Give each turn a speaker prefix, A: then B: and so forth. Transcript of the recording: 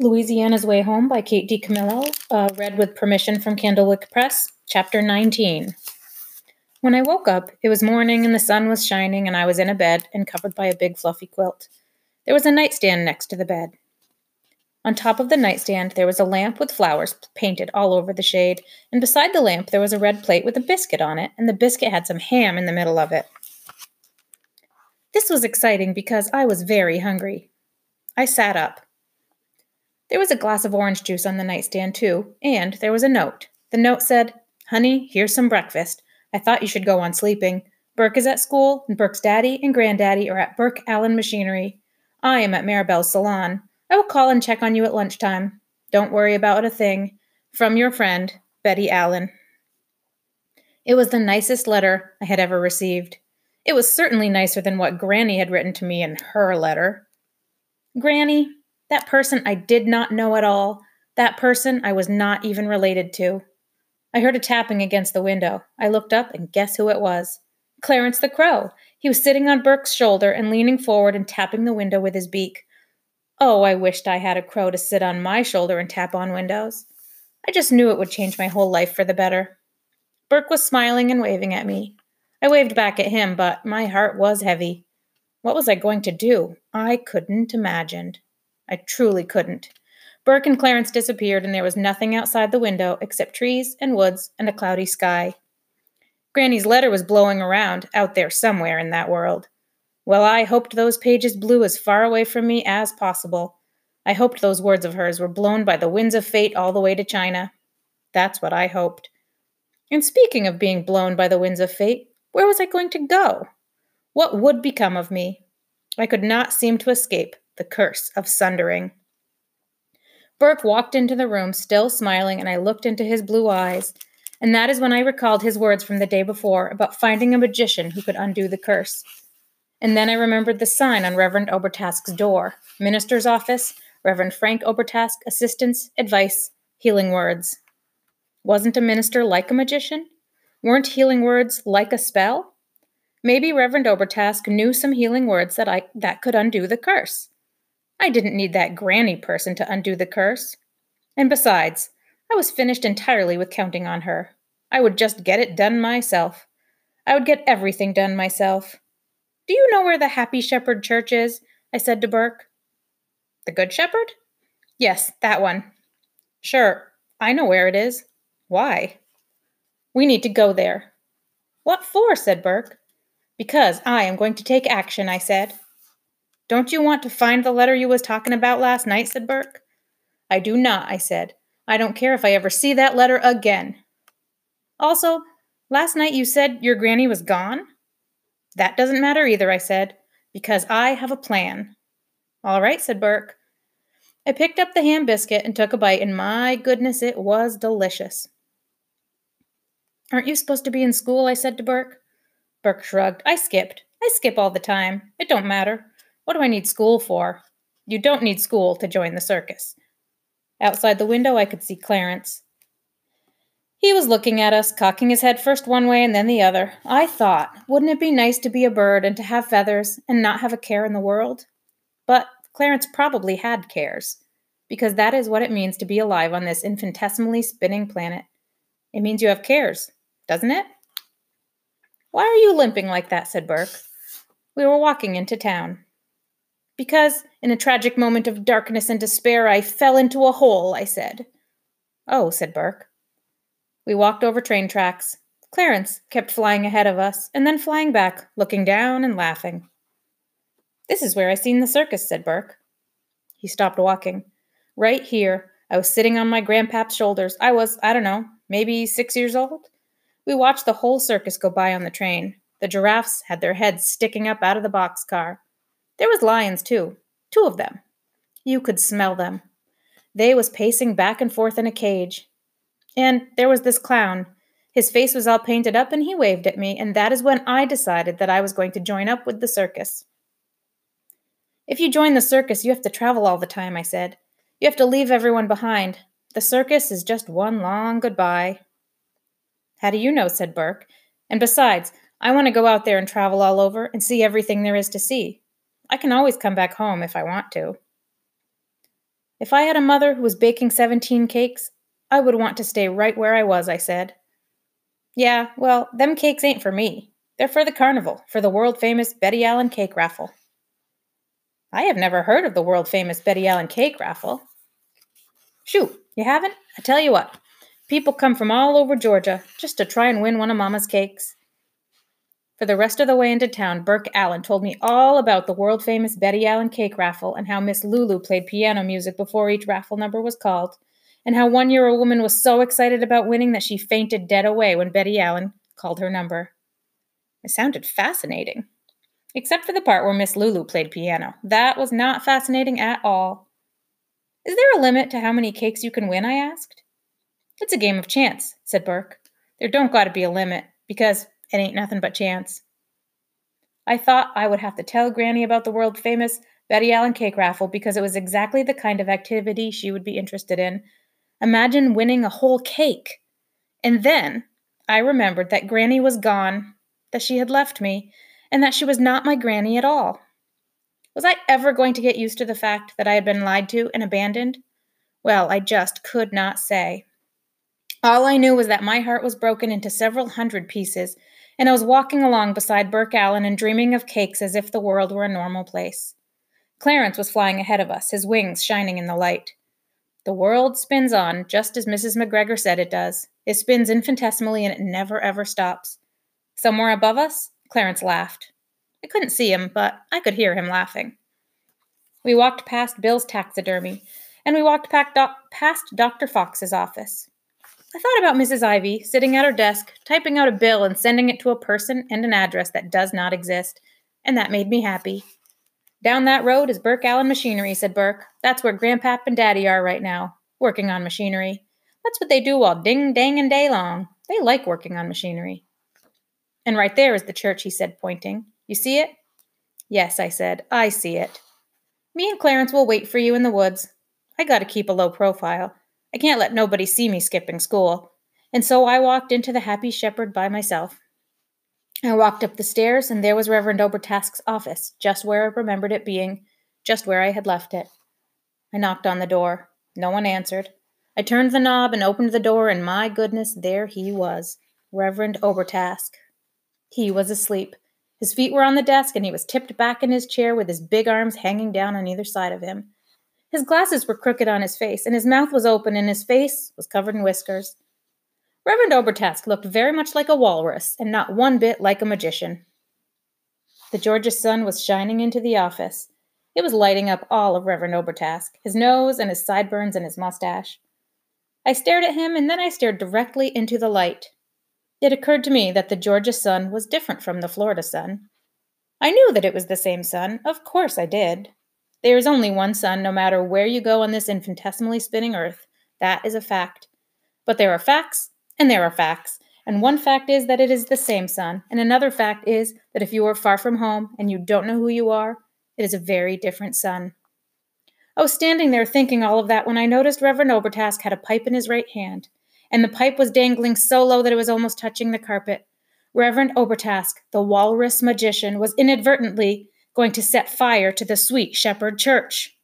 A: Louisiana's Way Home by Kate DiCamillo, uh, read with permission from Candlewick Press, Chapter 19. When I woke up, it was morning and the sun was shining, and I was in a bed and covered by a big fluffy quilt. There was a nightstand next to the bed. On top of the nightstand, there was a lamp with flowers painted all over the shade, and beside the lamp, there was a red plate with a biscuit on it, and the biscuit had some ham in the middle of it. This was exciting because I was very hungry. I sat up. There was a glass of orange juice on the nightstand, too, and there was a note. The note said, Honey, here's some breakfast. I thought you should go on sleeping. Burke is at school, and Burke's daddy and granddaddy are at Burke Allen Machinery. I am at Maribel's salon. I will call and check on you at lunchtime. Don't worry about a thing. From your friend, Betty Allen. It was the nicest letter I had ever received. It was certainly nicer than what Granny had written to me in her letter. Granny, that person I did not know at all, that person I was not even related to. I heard a tapping against the window. I looked up, and guess who it was? Clarence the Crow. He was sitting on Burke's shoulder and leaning forward and tapping the window with his beak. Oh, I wished I had a crow to sit on my shoulder and tap on windows. I just knew it would change my whole life for the better. Burke was smiling and waving at me. I waved back at him, but my heart was heavy. What was I going to do? I couldn't imagine. I truly couldn't. Burke and Clarence disappeared, and there was nothing outside the window except trees and woods and a cloudy sky. Granny's letter was blowing around out there somewhere in that world. Well, I hoped those pages blew as far away from me as possible. I hoped those words of hers were blown by the winds of fate all the way to China. That's what I hoped. And speaking of being blown by the winds of fate, where was I going to go? What would become of me? I could not seem to escape the curse of sundering. Burke walked into the room, still smiling, and I looked into his blue eyes. And that is when I recalled his words from the day before about finding a magician who could undo the curse. And then I remembered the sign on Reverend Obertask's door Minister's Office, Reverend Frank Obertask, Assistance, Advice, Healing Words. Wasn't a minister like a magician? Weren't healing words like a spell? Maybe Reverend Obertask knew some healing words that I that could undo the curse. I didn't need that granny person to undo the curse. And besides, I was finished entirely with counting on her. I would just get it done myself. I would get everything done myself. Do you know where the Happy Shepherd Church is? I said to Burke. The Good Shepherd? Yes, that one. Sure, I know where it is. Why? We need to go there. What for? said Burke. Because I am going to take action, I said. Don't you want to find the letter you was talking about last night? said Burke. I do not, I said. I don't care if I ever see that letter again. Also, last night you said your granny was gone? That doesn't matter either, I said, because I have a plan. All right, said Burke. I picked up the ham biscuit and took a bite, and my goodness, it was delicious. Aren't you supposed to be in school? I said to Burke. Burke shrugged. I skipped. I skip all the time. It don't matter. What do I need school for? You don't need school to join the circus. Outside the window, I could see Clarence. He was looking at us, cocking his head first one way and then the other. I thought, wouldn't it be nice to be a bird and to have feathers and not have a care in the world? But Clarence probably had cares, because that is what it means to be alive on this infinitesimally spinning planet. It means you have cares, doesn't it? Why are you limping like that? said Burke. We were walking into town. Because, in a tragic moment of darkness and despair, I fell into a hole, I said. Oh, said Burke. We walked over train tracks. Clarence kept flying ahead of us, and then flying back, looking down and laughing. This is where I seen the circus, said Burke. He stopped walking. Right here. I was sitting on my grandpap's shoulders. I was, I don't know, maybe six years old. We watched the whole circus go by on the train. The giraffes had their heads sticking up out of the boxcar. There was lions, too. Two of them. You could smell them. They was pacing back and forth in a cage. And there was this clown. His face was all painted up and he waved at me, and that is when I decided that I was going to join up with the circus. If you join the circus, you have to travel all the time, I said. You have to leave everyone behind. The circus is just one long goodbye. How do you know? said Burke. And besides, I want to go out there and travel all over and see everything there is to see. I can always come back home if I want to. If I had a mother who was baking 17 cakes, I would want to stay right where I was, I said. Yeah, well, them cakes ain't for me. They're for the carnival, for the world famous Betty Allen cake raffle. I have never heard of the world famous Betty Allen cake raffle. Shoot, you haven't? I tell you what, people come from all over Georgia just to try and win one of Mama's cakes. For the rest of the way into town, Burke Allen told me all about the world famous Betty Allen cake raffle and how Miss Lulu played piano music before each raffle number was called, and how one year a woman was so excited about winning that she fainted dead away when Betty Allen called her number. It sounded fascinating. Except for the part where Miss Lulu played piano. That was not fascinating at all. Is there a limit to how many cakes you can win? I asked. It's a game of chance, said Burke. There don't gotta be a limit, because it ain't nothing but chance. I thought I would have to tell Granny about the world famous Betty Allen cake raffle because it was exactly the kind of activity she would be interested in. Imagine winning a whole cake. And then I remembered that Granny was gone, that she had left me, and that she was not my Granny at all. Was I ever going to get used to the fact that I had been lied to and abandoned? Well, I just could not say. All I knew was that my heart was broken into several hundred pieces and I was walking along beside Burke Allen and dreaming of cakes as if the world were a normal place. Clarence was flying ahead of us, his wings shining in the light. The world spins on, just as Mrs. McGregor said it does. It spins infinitesimally and it never ever stops. Somewhere above us, Clarence laughed. I couldn't see him, but I could hear him laughing. We walked past Bill's taxidermy, and we walked past Dr. Fox's office. I thought about Mrs. Ivy sitting at her desk, typing out a bill and sending it to a person and an address that does not exist, and that made me happy. Down that road is Burke Allen Machinery, said Burke. That's where Grandpap and Daddy are right now, working on machinery. That's what they do all ding dang and day long. They like working on machinery. And right there is the church, he said, pointing. You see it? Yes, I said, I see it. Me and Clarence will wait for you in the woods. I gotta keep a low profile. I can't let nobody see me skipping school. And so I walked into the Happy Shepherd by myself. I walked up the stairs, and there was Reverend Obertask's office, just where I remembered it being, just where I had left it. I knocked on the door. No one answered. I turned the knob and opened the door, and my goodness, there he was, Reverend Obertask. He was asleep. His feet were on the desk, and he was tipped back in his chair with his big arms hanging down on either side of him. His glasses were crooked on his face, and his mouth was open, and his face was covered in whiskers. Reverend Obertask looked very much like a walrus, and not one bit like a magician. The Georgia sun was shining into the office. It was lighting up all of Reverend Obertask, his nose and his sideburns and his mustache. I stared at him, and then I stared directly into the light. It occurred to me that the Georgia sun was different from the Florida sun. I knew that it was the same sun, of course I did. There is only one sun, no matter where you go on this infinitesimally spinning earth. That is a fact. But there are facts, and there are facts. And one fact is that it is the same sun, and another fact is that if you are far from home and you don't know who you are, it is a very different sun. I was standing there thinking all of that when I noticed Reverend Obertask had a pipe in his right hand, and the pipe was dangling so low that it was almost touching the carpet. Reverend Obertask, the walrus magician, was inadvertently going to set fire to the Sweet Shepherd Church.